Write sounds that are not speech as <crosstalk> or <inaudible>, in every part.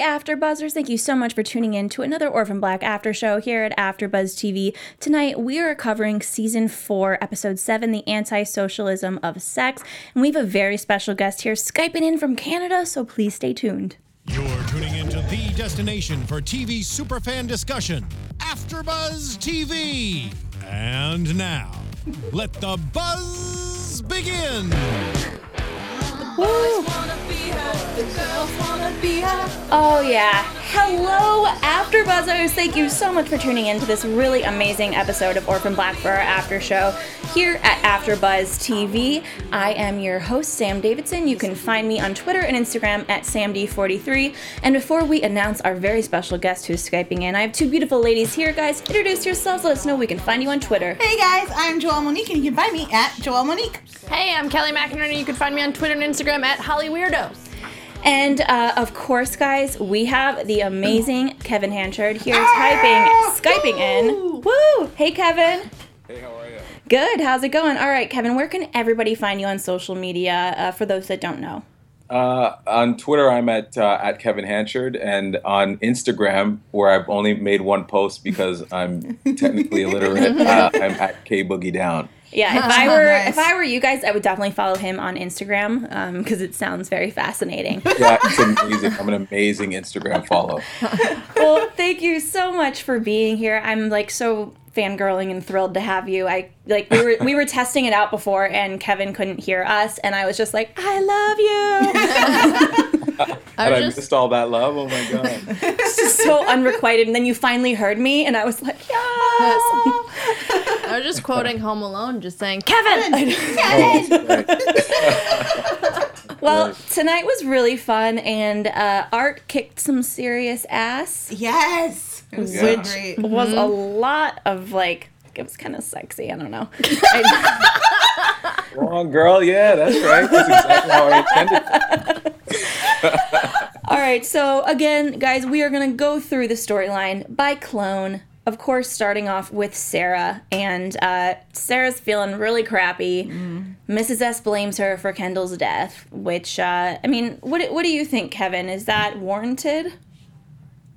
After Buzzers, thank you so much for tuning in to another Orphan Black After Show here at AfterBuzz TV. Tonight we are covering season four, episode seven, "The Anti-Socialism of Sex," and we have a very special guest here, skyping in from Canada. So please stay tuned. You're tuning into the destination for TV superfan discussion, AfterBuzz TV. And now, let the buzz begin. Woo! Oh yeah. Hello, After Buzzers. Thank you so much for tuning in to this really amazing episode of Orphan Black for our after show here at AfterBuzz TV. I am your host, Sam Davidson. You can find me on Twitter and Instagram at SamD43. And before we announce our very special guest who's Skyping in, I have two beautiful ladies here. Guys, introduce yourselves. Let us know we can find you on Twitter. Hey guys, I'm Joelle Monique, and you can find me at Joelle Monique. Hey, I'm Kelly McInerney. You can find me on Twitter and Instagram at Holly Weirdos. And uh, of course, guys, we have the amazing Kevin Hanchard here typing, Skyping in. Woo! Hey, Kevin. Hey, how are you? Good. How's it going? All right, Kevin, where can everybody find you on social media uh, for those that don't know? Uh, on Twitter, I'm at uh, at Kevin Hanchard, and on Instagram, where I've only made one post because I'm <laughs> technically illiterate, uh, I'm at K Boogie Down. Yeah, if <laughs> I oh, were Nice. if I were you guys, I would definitely follow him on Instagram um, because it sounds very fascinating. <laughs> Yeah, it's amazing. I'm an amazing Instagram follow. <laughs> well, thank you so much for being here. I'm like so fangirling and thrilled to have you. I like we were we were testing it out before and Kevin couldn't hear us and I was just like, I love you. I And I just missed all that love. Oh my god. <laughs> It's just so unrequited and then you finally heard me and I was like, yes. I was just quoting Home Alone, just saying Kevin. <laughs> Oh, right. <laughs> Well, tonight was really fun and uh, Art kicked some serious ass. Yes, it was Yeah. so great. It was a Mm-hmm. lot of like it was kind of sexy. I don't know. I- Come on, girl. Yeah, that's right. That's exactly how I intended. <laughs> All right, so again, guys, we are going to go through the storyline by clone. Of course, starting off with Sarah, and uh, Sarah's feeling really crappy. Mrs. S blames her for Kendall's death, which, uh, I mean, what, what do you think, Kevin? Is that warranted?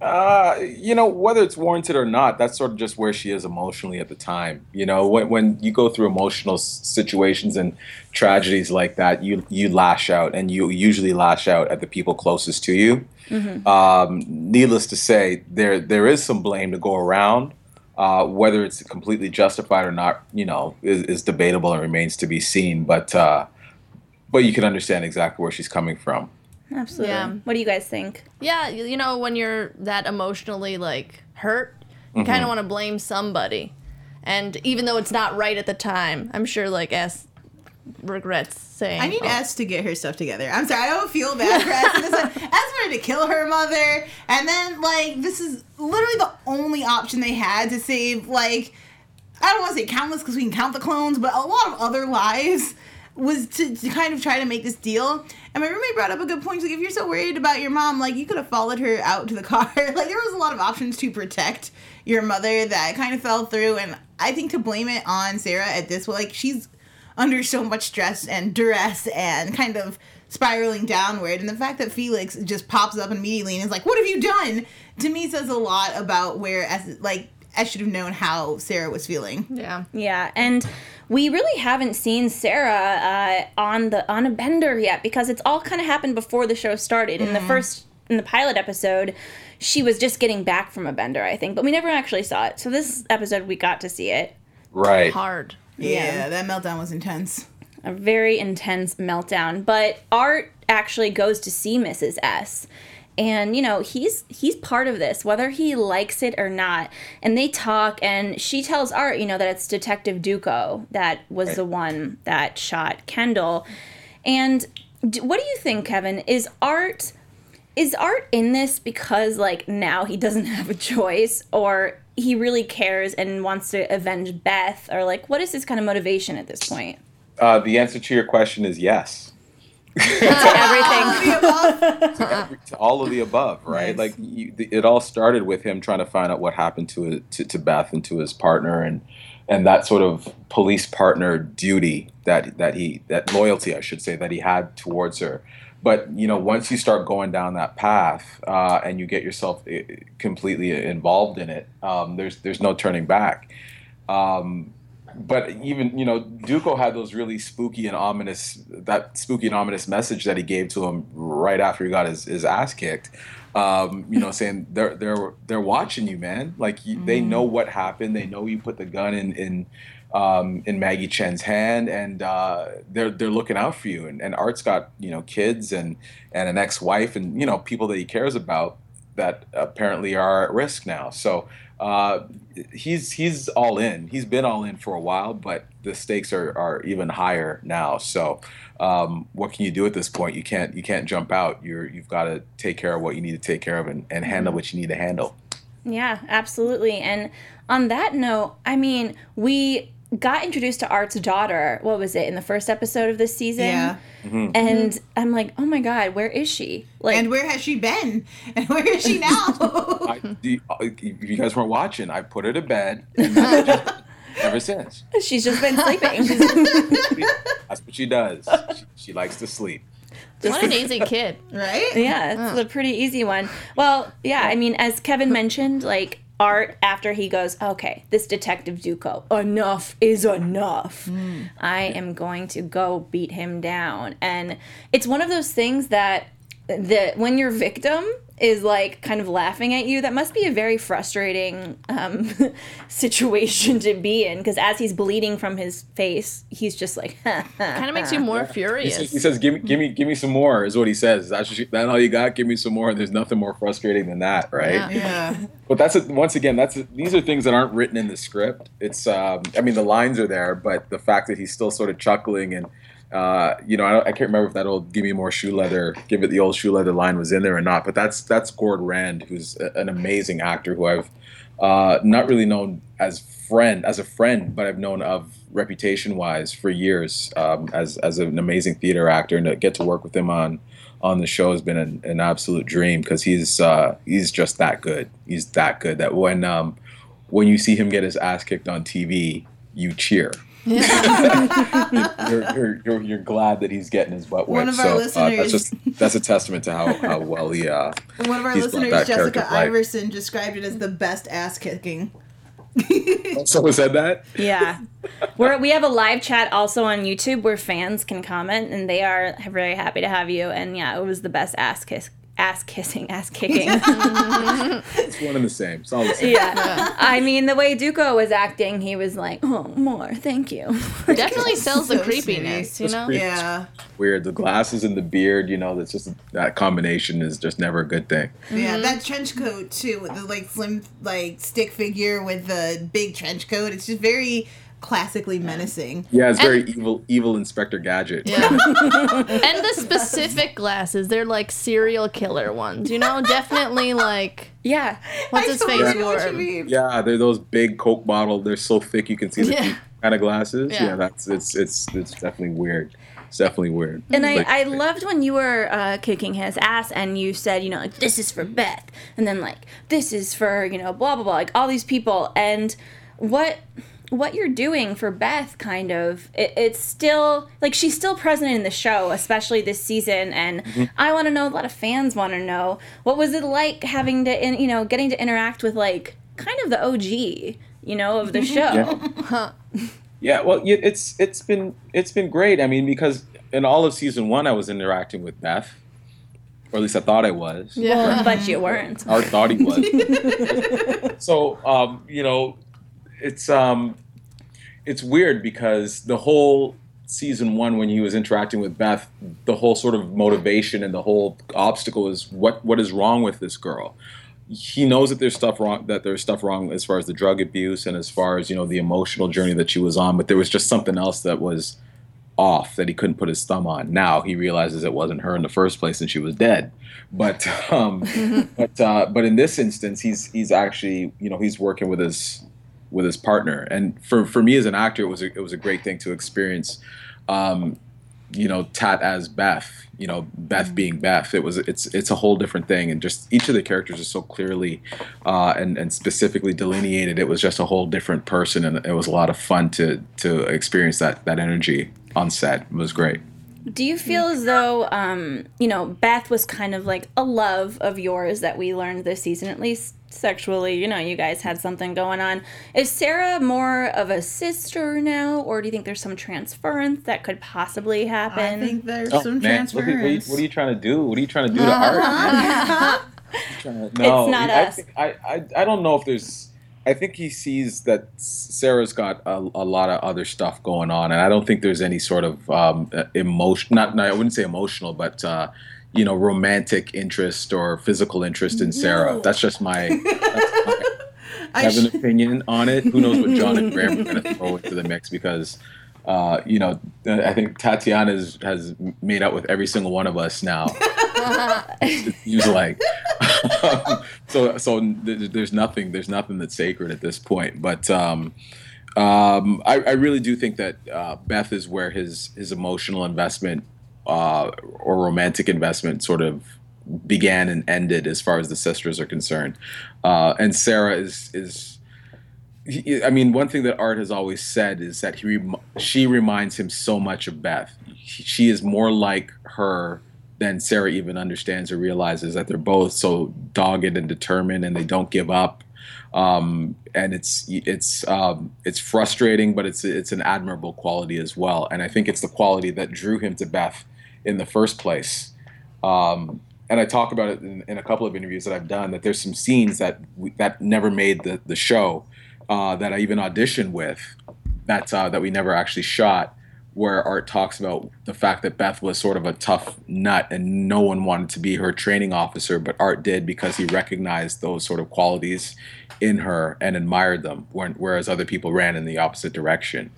Uh, you know, whether it's warranted or not, that's sort of just where she is emotionally at the time. You know, when, when you go through emotional s- situations and tragedies like that, you you lash out, and you usually lash out at the people closest to you. Um, needless to say, there there is some blame to go around. Uh, whether it's completely justified or not, you know, is, is debatable and remains to be seen. But uh, but you can understand exactly where she's coming from. Absolutely. Yeah. What do you guys think? Yeah, you you know when you're that emotionally like hurt, you mm-hmm. kind of want to blame somebody, and even though it's not right at the time, I'm sure like S regrets saying. I need oh, S to get her stuff together. I'm sorry, I don't feel bad for S. in this. <laughs> S wanted to kill her mother, and then like this is literally the only option they had to save like I don't want to say countless because we can count the clones, but a lot of other lives was to, to kind of try to make this deal. And my roommate brought up a good point. She's like, if you're so worried about your mom, like you could have followed her out to the <laughs> car. like there was a lot of options to protect your mother that kind of fell through. And I think to blame it on Sarah at this, like she's under so much stress and duress and kind of spiraling downward. And the fact that Felix just pops up immediately and is like, "What have you done?" to me says a lot about where as like I should have known how Sarah was feeling. Yeah. Yeah, and we really haven't seen Sarah uh, on the on a bender yet because it's all kind of happened before the show started. In the first in the pilot episode, she was just getting back from a bender, I think, but we never actually saw it. So this episode we got to see it. Right. Hard. Yeah, that meltdown was intense. A very intense meltdown, but Art actually goes to see Mrs. S. And you know, he's he's part of this whether he likes it or not. And they talk and she tells Art, you know, that it's Detective Duco that was the one that shot Kendall. And what do you think, Kevin? Is Art is Art in this because like now he doesn't <laughs> have a choice or he really cares and wants to avenge Beth or like what is his kind of motivation at this point? Uh, the answer to your question is yes. To <laughs> everything. to all of the above, right? Nice. Like you, it all started with him trying to find out what happened to, to to Beth and to his partner, and and that sort of police partner duty that that he that loyalty, I should say, that he had towards her. but you know, once you start going down that path uh, and you get yourself eh, completely involved in it, um, there's there's no turning back. Um, but even you know, Duco had those really spooky and ominous that spooky and ominous message that he gave to him right after he got his, his ass kicked. Um, you know, saying they're they're they're watching you, man. Like you, they know what happened. They know you put the gun in in um, in Maggie Chen's hand, and uh, they're they're looking out for you. And, and Art's got you know kids and and an ex-wife and you know people that he cares about that apparently are at risk now. So uh, he's he's all in. He's been all in for a while, but the stakes are, are even higher now. So um, what can you do at this point? You can't you can't jump out. You're you've got to take care of what you need to take care of and, and handle what you need to handle. Yeah, absolutely. And on that note, I mean, we got introduced to Art's daughter. What was it in the first episode of this season? Yeah. And I'm like, oh my god, where is she? Like, And where has she been? And where is she now? <laughs> I, the, uh, if you guys weren't watching, I put her to bed. And that's <laughs> ever since, <laughs> she's just been sleeping. that's what she does. She, she likes to sleep. What an easy kid. right? yeah, it's a pretty easy one. Well, yeah, I mean, as Kevin mentioned, like Art after he goes, okay, this detective Duco, enough is enough. I am going to go beat him down, and it's one of those things that the when you're victim is like kind of laughing at you that must be a very frustrating um, <laughs> situation to be in because as he's bleeding from his face he's just like <laughs> Kind of makes you more <laughs> He furious. says, he says, "Give me, give me, give me some more." Is what he says. That's what you, that all you got. Give me some more. There's nothing more frustrating than that, right? Yeah. Yeah. But that's a, once again, that's a, these are things that aren't written in the script. It's, um, I mean, the lines are there, but the fact that he's still sort of chuckling and, uh, you know, I, I can't remember if that old "Give me more shoe leather," give it the old shoe leather line was in there or not. But that's that's Gord Rand, who's a, an amazing actor who I've uh, not really known as friend as a friend, but I've known of reputation wise for years um, as as an amazing theater actor, and to get to work with him on on the show has been an, an absolute dream because he's uh, he's just that good. He's that good that when um, when you see him get his ass kicked on TV, you cheer. <laughs> you're, you're, you're, you're glad that he's getting his butt One wet. of our so uh, that's just that's a testament to how, how well he. Uh, One of our He's listeners, Jessica. Iverson, described it as the best ass kicking. someone said that. yeah <laughs> we're, we have a live chat also on youtube where fans can comment and they are very happy to have you and yeah it was the best ass kiss ass kissing ass <laughs> kicking It's one and the same. It's all the same. yeah i mean the way duco was acting he was like oh more thank you <laughs> Definitely sells the <laughs> So creepiness, you know? creepy. Yeah. Weird. The glasses and the beard. You know, that's just that combination is just never a good thing. Yeah, mm-hmm. that trench coat too, with the like slim like stick figure with the big trench coat. It's just very classically menacing. Yeah, it's very evil. Evil Inspector Gadget. Yeah. <laughs> <laughs> and the specific glasses, they're like serial killer ones, you know? Definitely like yeah what's I his totally face know what you mean. Yeah, they're those big Coke bottle. They're so thick you can see the Yeah. kind of glasses. Yeah. Yeah. that's it's it's it's definitely weird. It's definitely weird. And I, Like- I loved when you were uh, kicking his ass and you said, you know, like, this is for Beth. And then, like, this is for, you know, blah, blah, blah, like all these people. And what what you're doing for Beth, kind of, it, it's still, like, she's still present in the show, especially this season. And Mm-hmm. I want to know, a lot of fans want to know, what was it like having to, in, you know, getting to interact with, like, kind of the OG, you know, of the <laughs> show? Yeah. <laughs> Yeah, well, it's it's been it's been great. I mean, because in all of season one, I was interacting with Beth, or at least I thought I was. Yeah. but you weren't. Art thought he was. <laughs> so, um, you know, it's um, it's weird because the whole season one, when he was interacting with Beth, the whole sort of motivation and the whole obstacle is what what is wrong with this girl. He knows that there's stuff wrong that there's stuff wrong as far as the drug abuse and as far as you know the emotional journey that she was on, but there was just something else that was off that he couldn't put his thumb on. Now he realizes it wasn't her in the first place and she was dead. But um, <laughs> but uh, but in this instance, he's he's actually you know he's working with his with his partner, and for for me as an actor, it was a, it was a great thing to experience. Um, you know, Tat as Beth, you know, Beth being Beth. It was it's it's a whole different thing, and just each of the characters is so clearly uh, and and specifically delineated. It was just a whole different person, and it was a lot of fun to to experience that that energy on set. It was great. Do you feel as though, um, you know, Beth was kind of like a love of yours that we learned this season, at least sexually? You know, you guys had something going on. Is Sarah more of a sister now, or do you think there's some transference that could possibly happen? I think there's Oh, some man, look at- what, are you, transference. what are you trying to do? What are you trying to do to art? <laughs> man? Trying to- no, It's not I, us. think- I, I, I don't know if there's. I think he sees that Sarah's got a, a lot of other stuff going on, and I don't think there's any sort of um, emotion. Not, not, I wouldn't say emotional, but uh, you know, romantic interest or physical interest in Sarah. No. That's just my. That's my <laughs> I have an opinion on it. Who knows what John and Graeme are going <laughs> to throw into the mix because, uh, you know, I think Tatiana has, made out with every single one of us now. <laughs> it seems like. so so there's nothing there's nothing that's sacred at this point. But um, um, I, I really do think that uh, Beth is where his his emotional investment uh, or romantic investment sort of began and ended as far as the sisters are concerned. Uh, and Sarah is is I mean, one thing that Art has always said is that he she reminds him so much of Beth. He- She is more like her than Sarah even understands or realizes that they're both so dogged and determined, and they don't give up. Um, and it's it's um, it's frustrating, but it's it's an admirable quality as well. And I think it's the quality that drew him to Beth in the first place. Um, and I talk about it in, in a couple of interviews that I've done. That there's some scenes that we, that never made the the show uh, that I even auditioned with that uh, that we never actually shot, where Art talks about the fact that Beth was sort of a tough nut and no one wanted to be her training officer, but Art did because he recognized those sort of qualities in her and admired them, whereas other people ran in the opposite direction.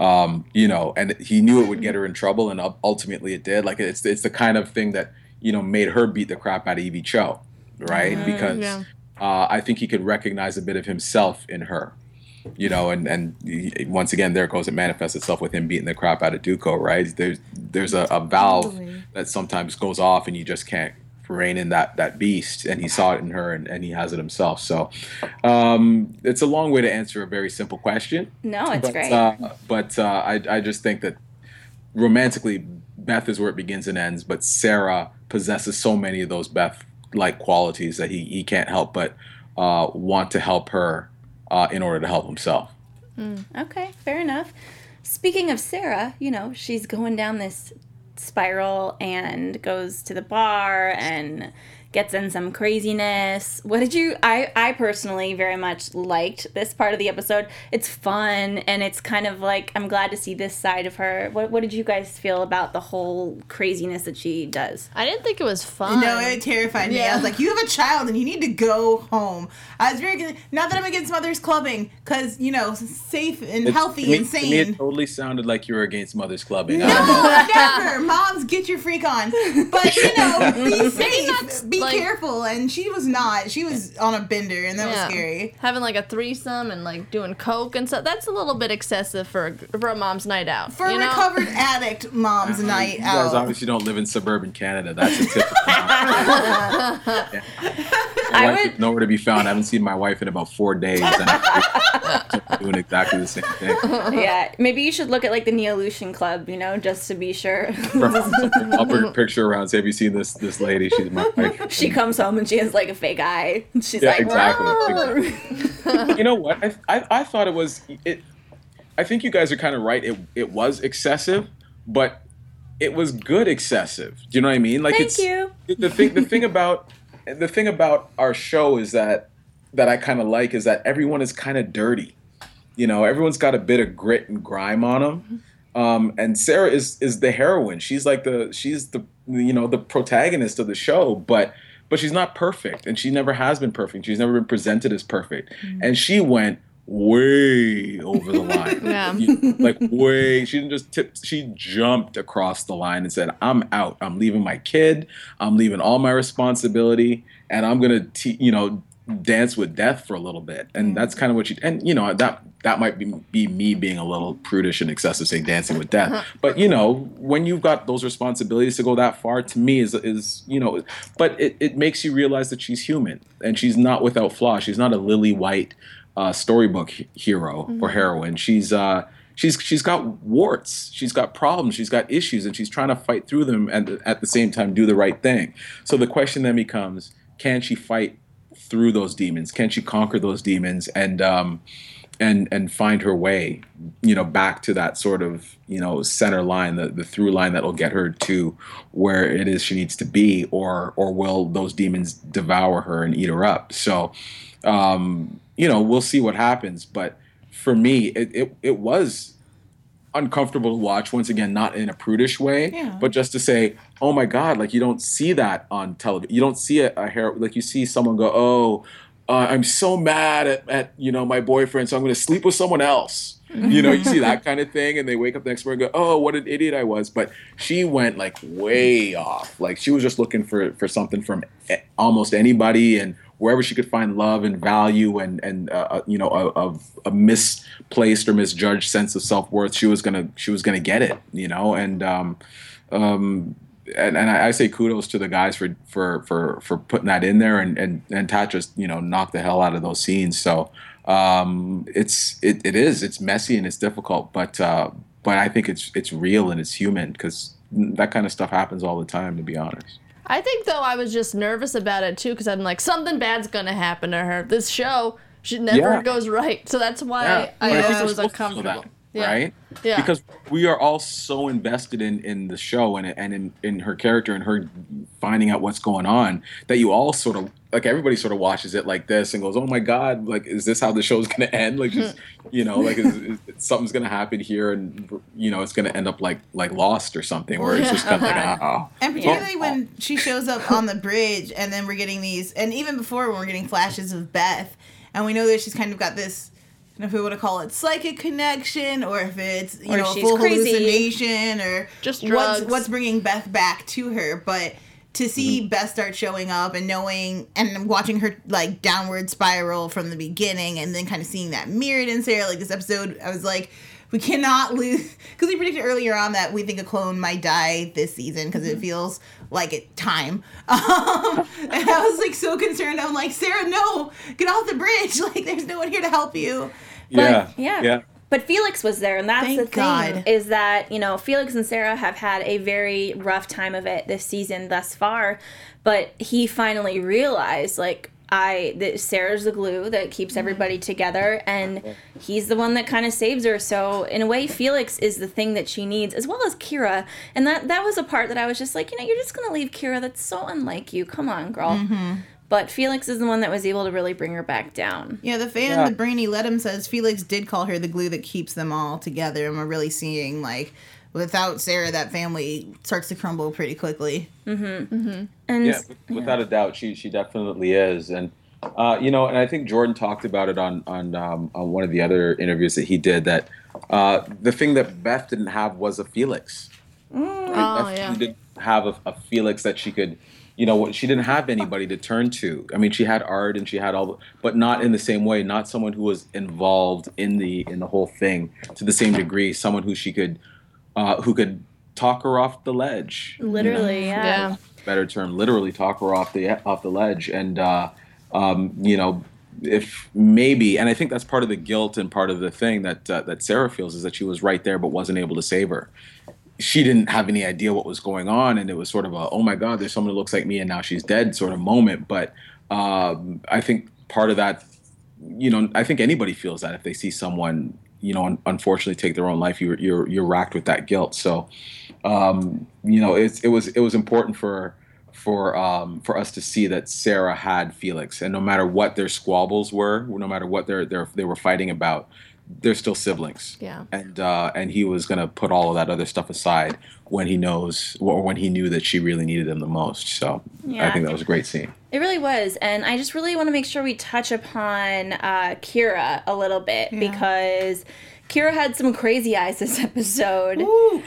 Um, you know, and he knew it would get her in trouble, and ultimately it did. Like it's it's the kind of thing that you know made her beat the crap out of Evie Cho, right? because yeah. uh, I think he could recognize a bit of himself in her, you know, and and he- once again, there it goes. It manifests itself with him beating the crap out of Duco, right? There's there's a, a valve that sometimes goes off, and you just can't rein in that that beast. And he saw it in her, and, and he has it himself. So, um, it's a long way to answer a very simple question. no, it's but, great. Uh, but uh, I I just think that romantically, Beth is where it begins and ends. But Sarah possesses so many of those Beth like qualities that he he can't help but uh, want to help her uh, in order to help himself. Okay, fair enough. Speaking of Sarah, you know, she's going down this spiral and goes to the bar and gets in some craziness. What did you I I personally very much liked this part of the episode. It's fun and it's kind of like I'm glad to see this side of her. What what did you guys feel about the whole craziness that she does? I didn't think it was fun. No, it terrified me. I was like, "You have a child, and you need to go home." I was very good. Not that I'm against mothers clubbing, because you know, safe and It- healthy to me, and to me, sane. it totally sounded like you were against mothers clubbing. I No, don't know. never. Moms, get your freak on. But you know, be <laughs> safe, be like- careful. And she was not. She was on a bender, and that Yeah. was scary. Having like a threesome and like doing coke and stuff. That's a little bit excessive for a, for a mom's night out. For you a know? recovered addict, mom's uh, night You guys out. obviously don't live in suburban Canada. That's a typical. <laughs> Yeah. I wife would- is nowhere to be found. I haven't seen my wife in about four days. And I'm doing exactly the same thing. yeah, maybe you should look at like the Neolution Club, you know, just to be sure. I'll put a picture around. Say, have you seen this this lady? She's my wife. She comes home and she has like a fake eye. <laughs> She's Yeah, like, exactly, "Rawr." <laughs> you know what? I, I, I thought it was it. I think you guys are kind of right. It it was excessive, but it was good excessive. Do you know what I mean? Like Thank it's you. the thing. The thing about the thing about our show is that that I kind of like is that everyone is kind of dirty. You know, everyone's got a bit of grit and grime on them. Mm-hmm. Um, and Sarah is is the heroine. She's like the she's the you know the protagonist of the show, but but she's not perfect, and she never has been perfect. She's never been presented as perfect, and she went way over the line. <laughs> Yeah. You- like way. She didn't just tip. She jumped across the line and said, "I'm out. I'm leaving my kid. I'm leaving all my responsibility, and I'm gonna, te- you know, dance with death for a little bit." And that's kind of what you And you know that that might be be me being a little prudish and excessive, saying dancing with death. But you know, when you've got those responsibilities to go that far, to me is is you know, but it, it makes you realize that she's human and she's not without flaw. She's not a lily white uh, storybook he- hero or heroine. She's uh, she's she's got warts, she's got problems, she's got issues, and she's trying to fight through them and at the same time do the right thing. So the question then becomes, can she fight through those demons? Can she conquer those demons and um, and and find her way, you know, back to that sort of you know center line, the the through line that will get her to where it is she needs to be, or or will those demons devour her and eat her up? So, um, you know, we'll see what happens. But for me, it it, it was uncomfortable to watch once again not in a prudish way Yeah. but just to say oh my god like you don't see that on television you don't see a, a hair like you see someone go oh uh, i'm so mad at, at you know my boyfriend so i'm going to sleep with someone else. You know you see <laughs> that kind of thing and they wake up the next morning and go oh what an idiot i was. But she went like way off. Like she was just looking for for something from almost anybody and wherever she could find love and value and and uh, uh, you know a, a, a misplaced or misjudged sense of self worth, she was gonna she was gonna get it, you know, and um, um, and, and I, I say kudos to the guys for for for for putting that in there, and and and Tat just you know knocked the hell out of those scenes. So um, it's it, it is it's messy and it's difficult, but uh, but I think it's it's real and it's human because that kind of stuff happens all the time, to be honest. I think though I was just nervous about it too because I'm like something bad's gonna happen to her. This show she never Yeah. goes right, so that's why Yeah, I think also was uncomfortable. that, Yeah. Right? Yeah. Because we are all so invested in in the show and and in, in her character and her finding out what's going on that you all sort of like everybody sort of watches it like this and goes, "Oh my god, like is this how the show's going <laughs> to end?" Like just, you know, like is, is, something's going to happen here and you know, it's going to end up like like Lost or something where it's just kind of like, "Oh." <laughs> And particularly when oh. she shows up on the bridge, and then we're getting these, and even before when we're getting flashes of Beth, and we know that she's kind of got this, I if we want to call it psychic connection, or if it's you Or know a full crazy. hallucination, or Just what's what's bringing Beth back to her. But to see Mm-hmm. Beth start showing up and knowing and watching her like downward spiral from the beginning, and then kind of seeing that mirrored in Sarah, like this episode, I was like. We cannot <laughs> lose because we predicted earlier on that we think a clone might die this season because Mm-hmm. it feels like it time. <laughs> Um, and I was like so concerned. I'm like, Sarah, no, get off the bridge. <laughs> Like, there's no one here to help you. yeah. yeah. Yeah. But Felix was there, and that's Thank the thing God. is that you know Felix and Sarah have had a very rough time of it this season thus far, but he finally realized like I that Sarah's the glue that keeps mm-hmm. everybody together, and he's the one that kind of saves her. So in a way, Felix is the thing that she needs, as well as Kira, and that that was a part that I was just like, you know, you're just gonna leave Kira. That's so unlike you. Come on, girl. Mm-hmm. But Felix is the one that was able to really bring her back down. Yeah, the fan, Yeah. the brainy let him says Felix did call her the glue that keeps them all together, and we're really seeing like without Sarah, that family starts to crumble pretty quickly. Mhm. Mhm. And yeah, with- without a doubt, she she definitely is, and uh, you know, and I think Jordan talked about it on on um, on one of the other interviews that he did that uh, the thing that Beth didn't have was a Felix. Oh Beth yeah. didn't have a, a Felix that she could, you know, what she didn't have anybody to turn to. I mean, she had art and she had all, the, but not in the same way. Not someone who was involved in the in the whole thing to the same degree. Someone who she could, uh, who could talk her off the ledge. you know? literally, yeah. Yeah. better term, literally talk her off the off the ledge, and uh, um, you know, if maybe, and I think that's part of the guilt and part of the thing that uh, that Sarah feels is that she was right there but wasn't able to save her. She didn't have any idea what was going on, and it was sort of a oh my god, there's someone who looks like me, and now she's dead sort of moment. But um, I think part of that, you know, I think anybody feels that if they see someone, you know, un- unfortunately take their own life, you're you're you're racked with that guilt. So um, you know, it's, it was it was important for for um, for us to see that Sarah had Felix, and no matter what their squabbles were, no matter what they're, they're they were fighting about, they're still siblings. Yeah. And uh, and he was gonna put all of that other stuff aside when he knows or when he knew that she really needed him the most. So I think that was a great scene. It really was, and I just really want to make sure we touch upon uh, Kira a little bit because Kira had some crazy eyes this <laughs> episode. Ooh,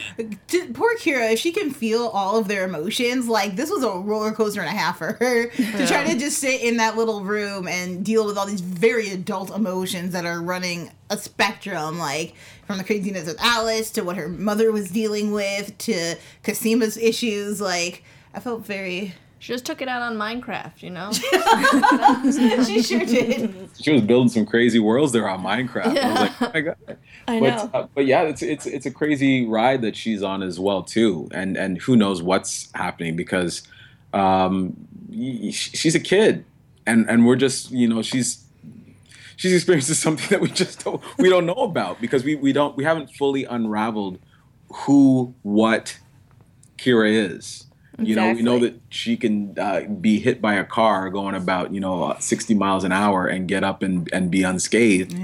poor Kira. If she can feel all of their emotions, like this was a roller coaster and a half for her to try to just sit in that little room and deal with all these very adult emotions that are running a spectrum, like from the craziness of Alice to what her mother was dealing with to Cosima's issues. Like I felt very. She just took it out on Minecraft, you know? <laughs> <laughs> she sure did. She was building some crazy worlds there on Minecraft. I was like, <laughs> oh my god. I but, know. Uh, but yeah, it's it's it's a crazy ride that she's on as well too, and and who knows what's happening because um, she's a kid, and and we're just you know she's she's experiencing something that we just don't we don't know about because we we don't we haven't fully unraveled who what Kira is. You know, we know that she can uh, be hit by a car going about you know uh, 60 miles an hour and get up and, and be unscathed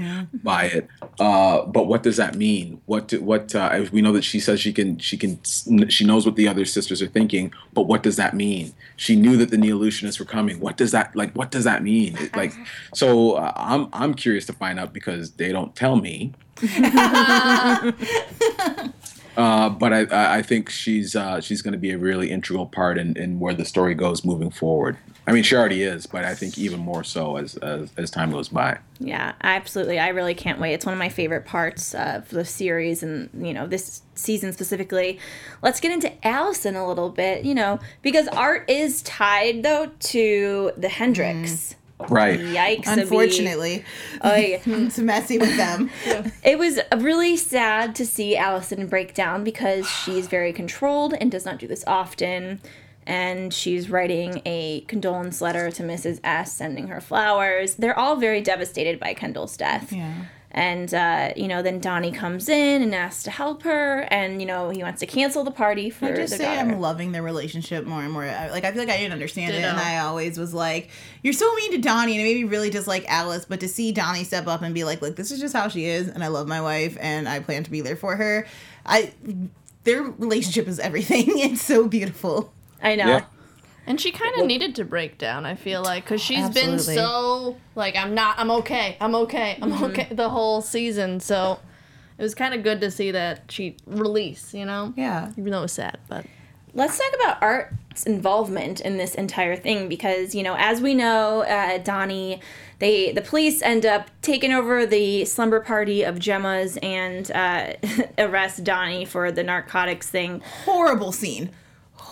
by it. Uh, but what does that mean? What do, what uh, we know that she says she can she can she knows what the other sisters are thinking. But what does that mean? She knew that the Neolutionists were coming. What does that like? What does that mean? It, like, <laughs> so uh, I'm I'm curious to find out because they don't tell me. <laughs> <laughs> Uh, but I- I, I think she's uh, she's going to be a really integral part in, in where the story goes moving forward. I mean, she already is, but I think even more so as as, as time goes by. Yeah, absolutely. I really can't wait. It's one of my favorite parts of the series and, you know, this season specifically. Let's get into Alison a little bit, you know, because art is tied, though, to the Hendrix. Right. Yikes. Unfortunately, Oh, yeah. it's messy with them. <laughs> It was really sad to see Alison break down because she's very controlled and does not do this often. And she's writing a condolence letter to Mrs. S, sending her flowers. They're all very devastated by Kendall's death. Yeah. And, uh, you know, then Donnie comes in and asks to help her. And, you know, he wants to cancel the party for I just their say daughter. I'm loving their relationship more and more. I- Like I feel like I didn't understand it, Ditto. and I always was like, "You're so mean to Donnie," and it made me really dislike Alice. But to see Donnie step up and be like, "Look, this is just how she is, and I love my wife, and I plan to be there for her," I their relationship is everything. <laughs> It's so beautiful. I know. Yeah. And she kind of needed to break down, I feel like, because she's been so, like, I'm not, I'm okay, I'm okay, I'm okay the whole season. So it was kind of good to see that she release, you know? Yeah. Even though it was sad, but. Let's talk about Art's involvement in this entire thing because you know, as we know, uh, Donnie, they the police end up taking over the slumber party of Gemma's and uh, <laughs> arrest Donnie for the narcotics thing. Horrible scene.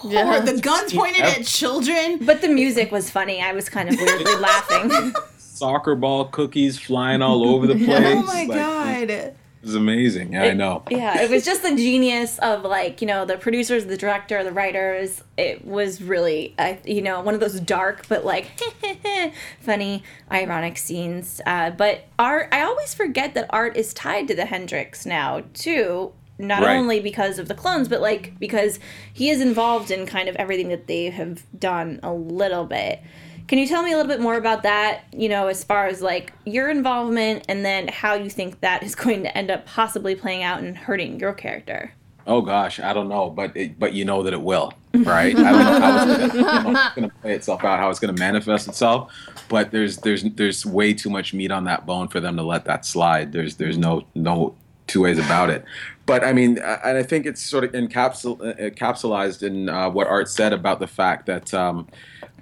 Yeah. Hor- the guns pointed Yeah. at children. But the music was funny. I was kind of weirdly <laughs> laughing. Soccer ball cookies flying all over the <laughs> place. Oh my Like, god. It was amazing. Yeah, I know. yeah, it was just the genius of like you know the producers, the director, the writers. It was really uh, you know one of those dark but like <laughs> funny, ironic scenes. Uh, but art, I always forget that art is tied to the Hendrix now too. Not Right. only because of the clones, but like because he is involved in kind of everything that they have done a little bit. Can you tell me a little bit more about that? You know, as far as like your involvement and then how you think that is <laughs> going to end up possibly playing out and hurting your character. Oh gosh, I don't know, but it, but you know that it will, right? I don't know how it's gonna, I don't know how it's gonna <laughs> play itself out, how it's gonna manifest itself. But there's there's there's way too much meat on that bone for them to let that slide. There's there's no no two ways about it. But I mean, and I think it's sort of encapsul uh, encapsulated in uh, what Art said about the fact that. Um,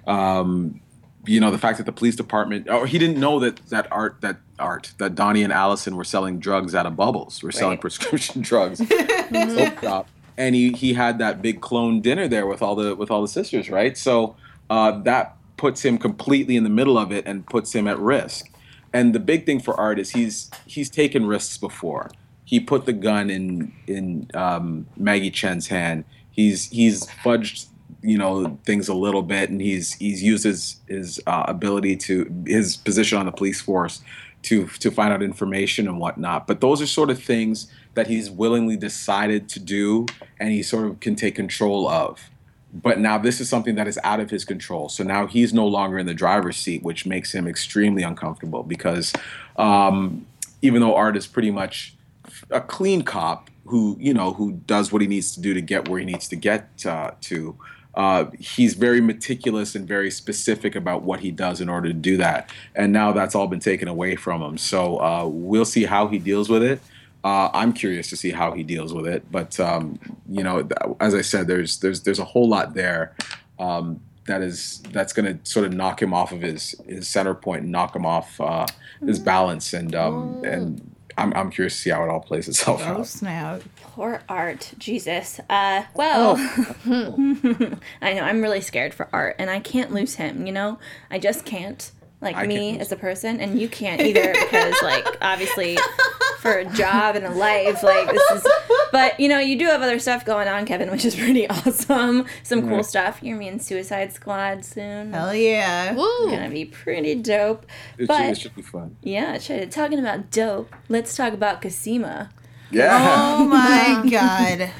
um, you know the fact that the police department or he didn't know that that art that art that Donnie and Alison were selling drugs out of bubbles were selling prescription <laughs> drugs. <laughs> Soap shop. And he he had that big clone dinner there with all the with all the sisters right? So uh, that puts him completely in the middle of it and puts him at risk. And the big thing for art is he's he's taken risks before he put the gun in in um, Maggie Chen's hand. He's he's fudged you know things a little bit and he's he's used his his uh, ability to his position on the police force to to find out information and whatnot. But those are sort of things that he's willingly decided to do and he sort of can take control of. But now this is something that is out of his control. So now he's no longer in the driver's seat which makes him extremely uncomfortable because um, even though art is pretty much a clean cop who you know who does what he needs to do to get where he needs to get uh, to. Uh, he's very meticulous and very specific about what he does in order to do that, and now that's all been taken away from him. So uh, we'll see how he deals with it. Uh, I'm curious to see how he deals with it, but um, you know, as I said, there's there's there's a whole lot there um, that is that's going to sort of knock him off of his his center point and knock him off uh, his balance and um, and I'm, I'm curious to see how it all plays itself Oh out. Oh snap! Poor Art. Jesus. Uh, well, <laughs> I know. I'm really scared for Art, and I can't lose him, you know? I just can't. Like I can't me as a person, and you can't either because, like, obviously, <laughs> for a job and a life, like, this is. But, you know, you do have other stuff going on, Kevin, which is pretty <laughs> awesome. Some cool Right. stuff. You're me in Suicide Squad soon. Hell yeah! Woo. Gonna be pretty dope. It, but, should, it should be fun. yeah, it should. Talking about dope, let's talk about Cosima. Yeah, Oh my <laughs> god!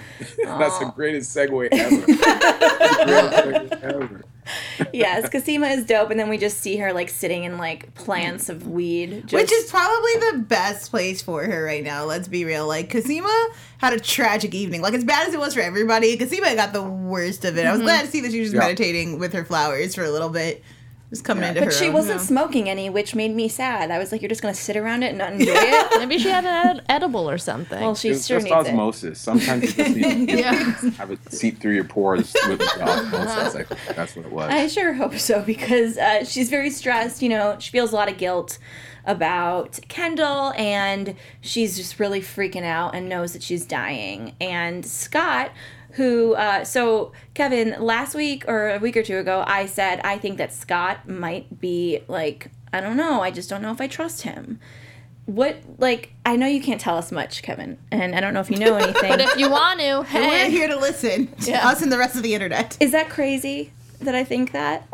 that's the greatest segue ever. The <laughs> greatest segue ever. Yes, Cosima is dope, and then we just see her like sitting in like plants of weed, just, Which is probably the best place for her right now. Let's be real. Like Cosima had a tragic evening. Like as bad as it was for everybody, Cosima got the worst of it. I was mm-hmm. glad to see that she was just Yeah. meditating with her flowers for a little bit, just coming Yeah. into But her. she own. wasn't smoking any, which made me sad. I was like, "You're just gonna sit around it and not enjoy it." Maybe she had an ed- edible or something. Well, she It's sure just needs it. Sometimes you just need <laughs> to Yeah. have it seep through your pores with the <laughs> osmosis. I think that's what it was. I sure hope so because uh, she's very stressed. You know, she feels a lot of guilt about Kendall, and she's just really freaking out and knows that she's dying. And Scott, who, uh, so Kevin, last week or a week or two ago, I said I think that Scott might be like, I don't know, I just don't know if I trust him. What, like, I know you can't tell us much, Kevin, and I don't know if you know <laughs> anything. but if you want to, hey. We're here to listen to Yeah. us and the rest of the internet. Is that crazy that I think that?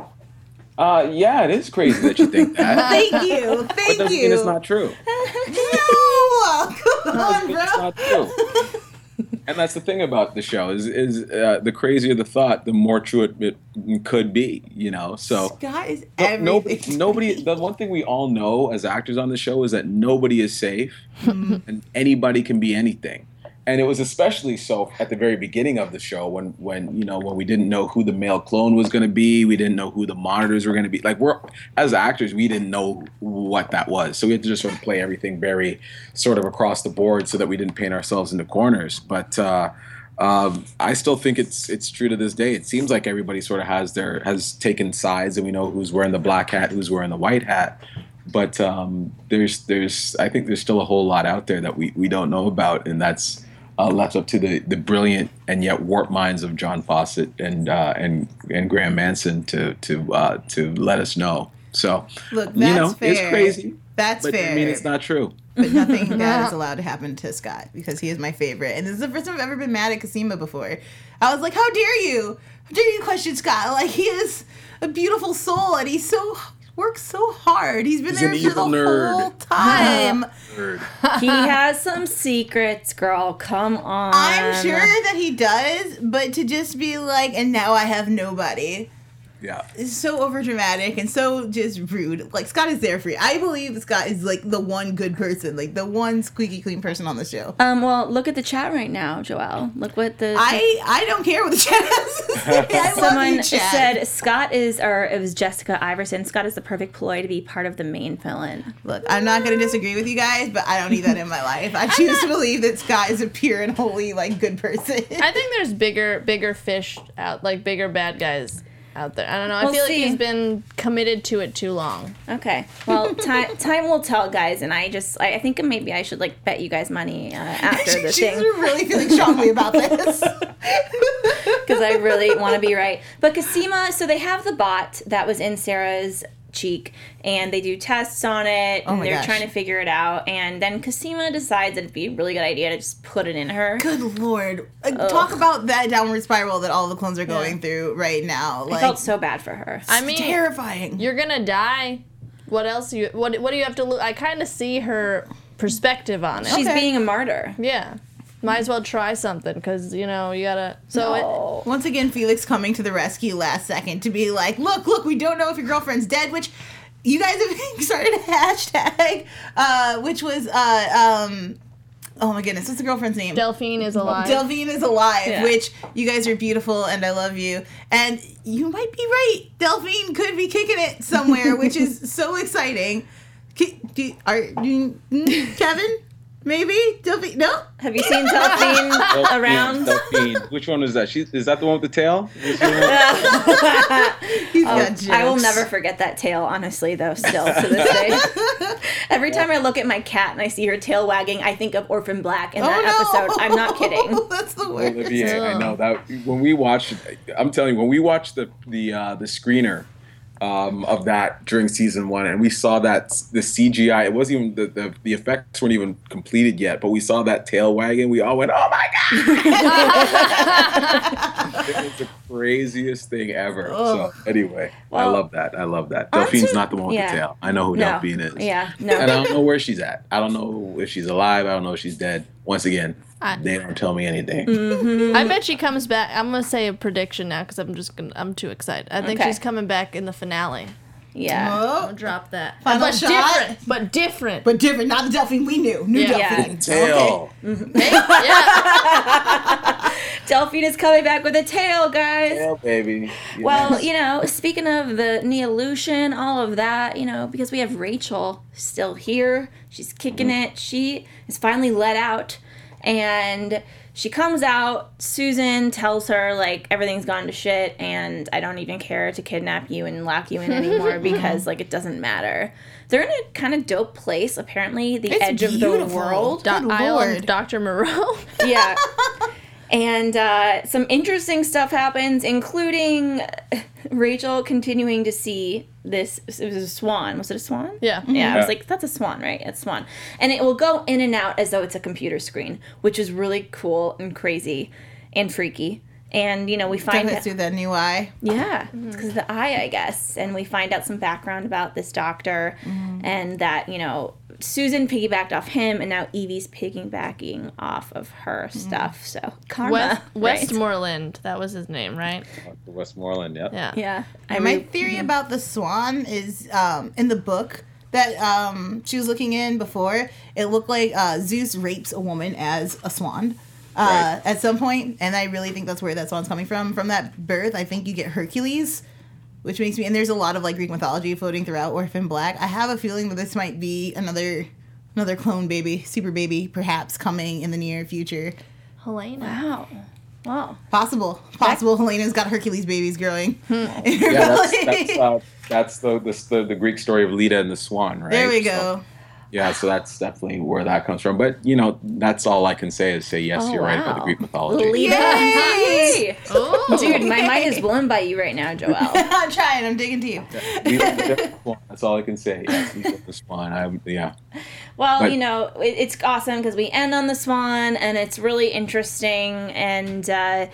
Uh, yeah, it is crazy that you think that. <laughs> Thank you, <laughs> thank doesn't you. mean it's not true. no, come on, It's bro. not true. <laughs> and that's the thing about the show is is uh, the crazier the thought, the more true it, it could be. You know, so. Scott is No- everything. nobody, nobody. The one thing we all know as actors on the show is that nobody is safe, <laughs> and anybody can be anything. And it was especially so at the very beginning of the show when, when you know, when we didn't know who the male clone was going to be, we didn't know who the monitors were going to be. Like we're as actors, we didn't know what that was, so we had to just sort of play everything very sort of across the board so that we didn't paint ourselves into corners. But uh, um, I still think it's it's true to this day. It seems like everybody sort of has their has taken sides, and we know who's wearing the black hat, who's wearing the white hat. But um, there's there's I think there's still a whole lot out there that we, we don't know about, and that's uh, left up to the, the brilliant and yet warped minds of John Fawcett and uh, and and Graeme Manson to to uh, to let us know. So Look, that's you know fair. it's crazy, That's but fair. I mean it's not true. but nothing <laughs> bad is allowed to happen to Scott because he is my favorite. And this is the first time I've ever been mad at Cosima before. I was like, how dare you? How dare you question Scott? Like, he is a beautiful soul and he's so works so hard. He's been He's there for the evil nerd. whole <laughs> time. Nerd. he has some secrets, girl. Come on. I'm sure that he does, but to just be like, and now I have nobody. Yeah. is so overdramatic and so just rude. Like Scott is there for you. I believe Scott is like the one good person, like the one squeaky clean person on the show. Um, well, look at the chat right now, Joelle. Look what the I I don't care what the chat has to say. I love someone you, chat. said Scott is, or it was Jessica Iverson. Scott is the perfect ploy to be part of the main villain. Look, I'm not gonna disagree with you guys, but I don't need that in my life. I <laughs> choose to believe that Scott is a pure and holy, like good person. I think there's bigger bigger fish out, like bigger bad guys out there. I don't know. I We'll feel see. like he's been committed to it too long. Okay. Well, <laughs> time time will tell, guys. And I just, I, I think maybe I should like bet you guys money uh, after <laughs> the thing. She's thing really feeling strongly about this. <laughs> because I really want to be right. But Cosima, so they have the bot that was in Sarah's cheek, and they do tests on it, oh and Oh my they're gosh. trying to figure it out. And then Cosima decides it'd be a really good idea to just put it in her. Good lord! Uh, like, talk about that downward spiral that all the clones are going through right now. I Like, felt so bad for her. I mean, terrifying. you're gonna die. What else you? What What do you have to? Lo- I kind of see her perspective on it. She's Okay. being a martyr. Yeah, might as well try something because you know you gotta. So it, Once again, Felix coming to the rescue last second to be like, look, look, we don't know if your girlfriend's dead, which you guys have <laughs> started a hashtag, uh, which was, uh, um, oh my goodness, what's the girlfriend's name? Delphine is alive. Delphine is alive, Yeah. which you guys are beautiful and I love you. And you might be right. Delphine could be kicking it somewhere, which is <laughs> so exciting. Are, do, mm, Kevin? <laughs> Maybe Delphine. No. Have you seen <laughs> Delphine around? Delphine. Which one is that? She is that the one with the tail? Is she the one- <laughs> He's got jokes. Oh, I will never forget that tail, honestly, though, still to this day. <laughs> Every time I look at my cat and I see her tail wagging, I think of Orphan Black in Oh, that no. episode. I'm not kidding. That's the worst. Olivier, I know that when we watched, I'm telling you, when we watched the the uh, the screener um, of that during season one, and we saw that the CGI, it wasn't even the, the the effects weren't even completed yet, but we saw that tail wagging, we all went, "Oh my god!" <laughs> it was the craziest thing ever. So anyway, I love that. I love that. Delphine's to- not the one with yeah. the tail. I know who No. Delphine is. Yeah, no. And I don't know where she's at. I don't know if she's alive. I don't know if she's dead. Once again, I- they don't tell me anything. Mm. I bet she comes back. I'm gonna say a prediction now because I'm just gonna. I'm too excited. I think Okay. she's coming back in the finale. Yeah. I'll Oh, drop that. Final but shot? different. But different. but different. Not the Delphine we knew. New Yeah. Delphine. Tail. Hey, yeah. <laughs> Delphine is coming back with a tail, guys. Tail, baby. Well, you know, speaking of the Neolution, all of that, you know, because we have Rachel still here, she's kicking it. She is finally let out, and she comes out. Susan tells her like everything's gone to shit, and I don't even care to kidnap you and lock you in anymore <laughs> because like it doesn't matter. They're in a kind of dope place, apparently, the It's edge of the world. Do- Good Island. Dr. Moreau. <laughs> yeah. <laughs> And uh, some interesting stuff happens, including Rachel continuing to see this. It was a swan. Was it a swan? yeah. Yeah, I was like, that's a swan, right? It's swan. And it will go in and out as though it's a computer screen, which is really cool and crazy and freaky. And, you know, we find Took out. through the new eye. Yeah, it's because of the eye, I guess. And we find out some background about this doctor and that, you know, Susan piggybacked off him and now Evie's piggybacking off of her stuff. So, karma. West, right? Westmorland. That was his name, right? Westmorland, yep. Yeah. Yeah. I My re- theory about the swan is um, in the book that um, she was looking in before. It looked like uh, Zeus rapes a woman as a swan uh, Right. at some point, and I really think that's where that swan's coming from. From that birth, I think you get Hercules, which makes me. And there's a lot of like Greek mythology floating throughout Orphan Black. I have a feeling that this might be another. Another clone baby, super baby, perhaps coming in the near future. Helena. Wow. Wow. Possible, possible. Helena's got Hercules babies growing. <laughs> in her Yeah, that's belly. that's, uh, that's the, the the the Greek story of Leda and the Swan, right? there we So, go. Yeah, so that's definitely where that comes from. But you know, that's all I can say is say yes, Oh, you're right about the. Greek mythology. Leda. Yay! Oh. Dude, my mind is blown by you right now, Joelle. <laughs> I'm trying. I'm digging deep. Leda and that's all I can say. Yes, Leda the Swan. I'm yeah. Well, But- you know, it, it's awesome because we end on the swan, and it's really interesting. And uh,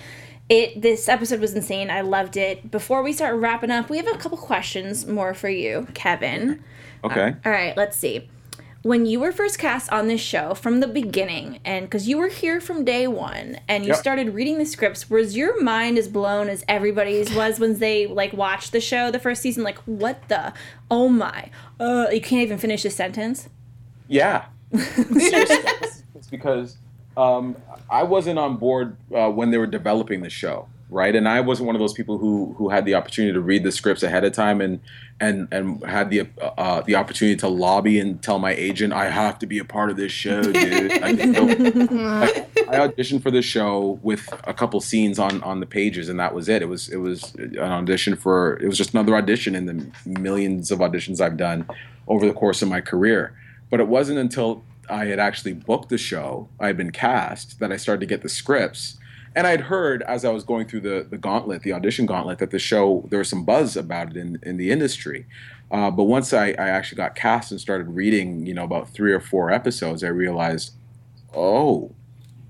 it this episode was insane. I loved it. Before we start wrapping up, we have a couple questions more for you, Kevin. Okay. All right, let's see. When you were first cast on this show from the beginning, and because you were here from day one, and you Yep. started reading the scripts, was your mind as blown as everybody's was when they like watched the show the first season? Like, what the? Oh my! Uh, you can't even finish a sentence. Yeah. <laughs> It's it's because um, I wasn't on board uh, when they were developing the show, right? And I wasn't one of those people who who had the opportunity to read the scripts ahead of time and and and had the uh, the opportunity to lobby and tell my agent I have to be a part of this show, dude. I, <laughs> I, I auditioned for the show with a couple scenes on on the pages, and that was it. It was it was an audition for it was just another audition in the millions of auditions I've done over the course of my career. But it wasn't until I had actually booked the show, I had been cast, that I started to get the scripts. And I'd heard as I was going through the, the gauntlet, the audition gauntlet, that the show, there was some buzz about it in, in the industry. Uh, but once I, I actually got cast and started reading, you know, about three or four episodes, I realized, oh,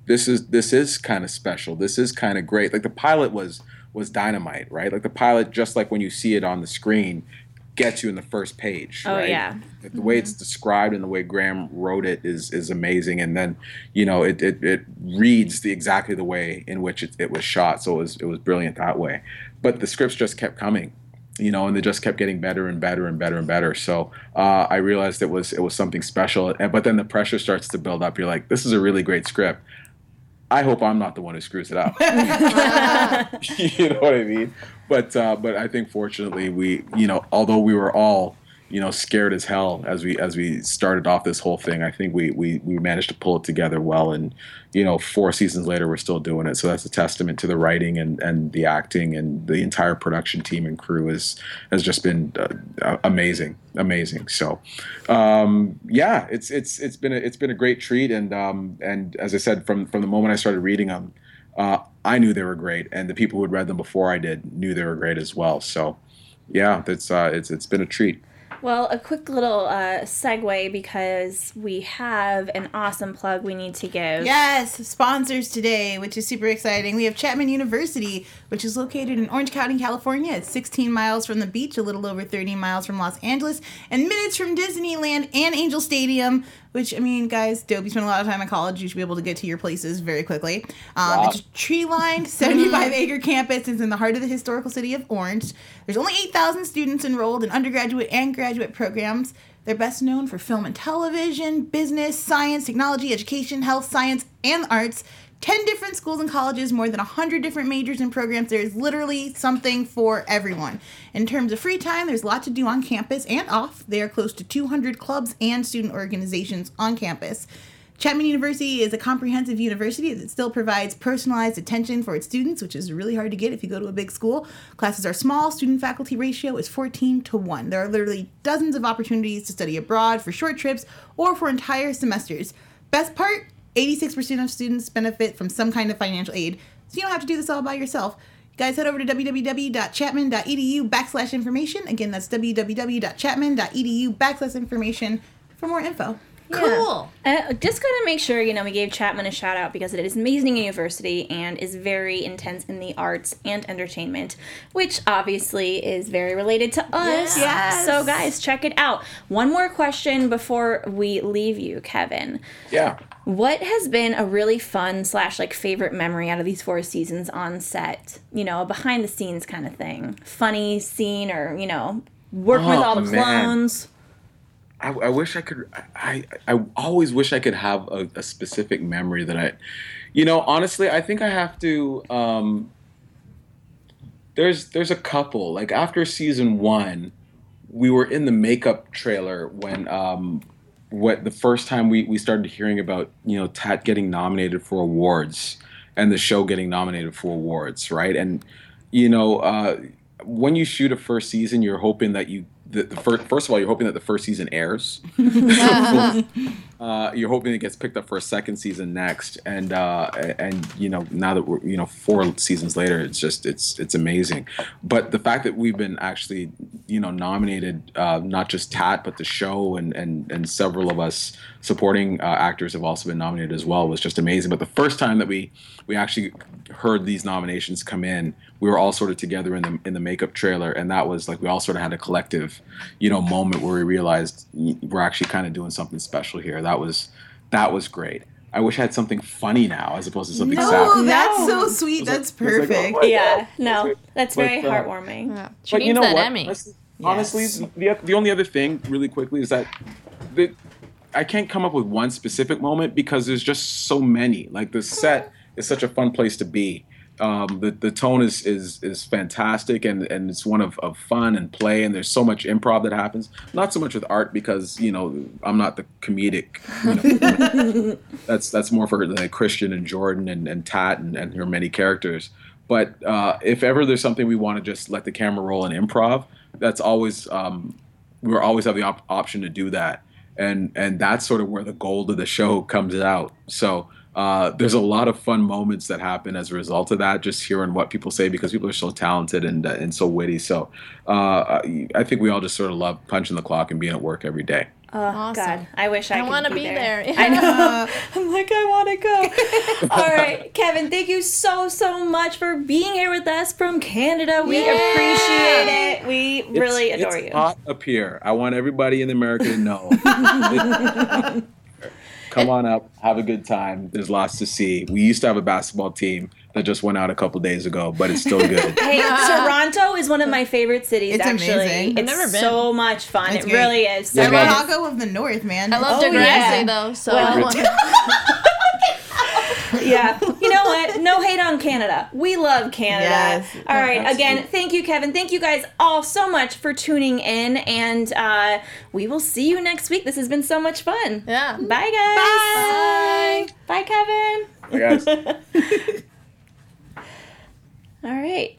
this is this is kind of special. This is kind of great. Like the pilot was was dynamite, right? Like the pilot, just like when you see it on the screen, gets you in the first page. Oh, right? yeah. The, the way it's described and the way Graeme wrote it is is amazing. And then, you know, it it, it reads the exactly the way in which it, it was shot. So it was it was brilliant that way. But the scripts just kept coming. You know, and they just kept getting better and better and better and better. So uh, I realized it was it was something special. And- But then the pressure starts to build up. You're like, this is a really great script. I hope I'm not the one who screws it up. <laughs> <laughs> you know what I mean? But uh, but I think fortunately we you know although we were all you know, scared as hell as we as we started off this whole thing. I think we we we managed to pull it together well, and you know, four seasons later, we're still doing it. So that's a testament to the writing and and the acting and the entire production team and crew is has just been uh, amazing, amazing. So, um, yeah, it's it's it's been a, it's been a great treat, and um, and as I said, from from the moment I started reading them. Uh, I knew they were great, and the people who had read them before I did knew they were great as well. So, yeah, it's uh, it's it's been a treat. Well, a quick little uh, segue because we have an awesome plug we need to give. Yes, sponsors today, which is super exciting. We have Chapman University, which is located in Orange County, California. It's 16 miles from the beach, a little over 30 miles from Los Angeles, and minutes from Disneyland and Angel Stadium. Which I mean, guys, dope. You spend a lot of time in college. You should be able to get to your places very quickly. Um, Wow. It's a tree-lined, <laughs> 75-acre campus. It's in the heart of the historical city of Orange. There's only 8,000 students enrolled in undergraduate and graduate programs. They're best known for film and television, business, science, technology, education, health, science, and arts. 10 different schools and colleges, more than 100 different majors and programs. There's literally something for everyone. In terms of free time, there's a lot to do on campus and off. There are close to 200 clubs and student organizations on campus. Chapman University is a comprehensive university that still provides personalized attention for its students, which is really hard to get if you go to a big school. Classes are small, student faculty ratio is 14 to 1. There are literally dozens of opportunities to study abroad for short trips or for entire semesters. Best part 86% of students benefit from some kind of financial aid, so you don't have to do this all by yourself. Guys, head over to www.chapman.edu backslash information. Again, that's www.chapman.edu backslash information for more info. Cool. Uh, just gotta make sure you know we gave Chapman a shout out because it is an amazing university and is very intense in the arts and entertainment, which obviously is very related to us. Yes. So guys, check it out. One more question before we leave you, Kevin. Yeah. What has been a really fun slash like favorite memory out of these four seasons on set? You know, a behind the scenes kind of thing, funny scene, or you know, working with Oh, all the man. clones. I, I wish I could. I, I always wish I could have a, a specific memory that I, you know, honestly, I think I have to. Um, there's there's a couple like after season one, we were in the makeup trailer when um, what the first time we we started hearing about you know Tat getting nominated for awards and the show getting nominated for awards, right? And you know, uh, when you shoot a first season, you're hoping that you the, the first first of all, you're hoping that the first season airs. <laughs> <laughs> uh, you're hoping it gets picked up for a second season next, and uh, and you know now that we're you know four seasons later, it's just it's it's amazing. But the fact that we've been actually you know nominated, uh, not just Tat, but the show and and and several of us supporting uh, actors have also been nominated as well was just amazing. But the first time that we we actually heard these nominations come in, we were all sort of together in the in the makeup trailer, and that was like we all sort of had a collective, you know, moment where we realized we're actually kind of doing something special here. That was that was great. I wish I had something funny now as opposed to something No, sad. that's so sweet. It's like- That's like, oh perfect. Yeah, God. no, It's like- that's but, very uh, heartwarming. Yeah. She But needs you know that what? Emmy. Honestly, honestly, Yes. the the only other thing, really quickly, is that the I can't come up with one specific moment because there's just so many. Like the set is such a fun place to be. Um, the the tone is is is fantastic and and it's one of, of fun and play and there's so much improv that happens. Not so much with art because you know I'm not the comedic. You know, <laughs> that's that's more for like Kristian and Jordan and, and Tat and, and her many characters. But uh, if ever there's something we want to just let the camera roll and improv, that's always um, we always have the op- option to do that, and and that's sort of where the gold of the show comes out. So. Uh, there's a lot of fun moments that happen as a result of that. Just hearing what people say because people are so talented and uh, and so witty. So uh, I I think we all just sort of love punching the clock and being at work every day. Oh Awesome. God, I wish I, I could wanna be, be there. there. I know. <laughs> <laughs> I'm like, I want to go. <laughs> All right, Kevin, thank you so so much for being here with us from Canada. We Yeah. appreciate it. We It's- really adore it's you. hot up here. I want everybody in America to know. Come on up, have a good time. There's lots to see. We used to have a basketball team that just went out a couple days ago, but it's still good. <laughs> Hey, Toronto is one of my favorite cities. It's actually, amazing. it's I've never been. so much fun. It's it great. really is. Yeah, So guys. Chicago of the North, man. I love Oh, Degrassi yeah. though, so Well- <laughs> yeah. You know what? No hate on Canada. We love Canada. Yes. All right. Absolutely. Again, thank you, Kevin. Thank you guys all so much for tuning in, and uh, we will see you next week. This has been so much fun. Yeah. Bye, guys. Bye. Bye, Kevin. Hey, guys. All right. <laughs> <laughs>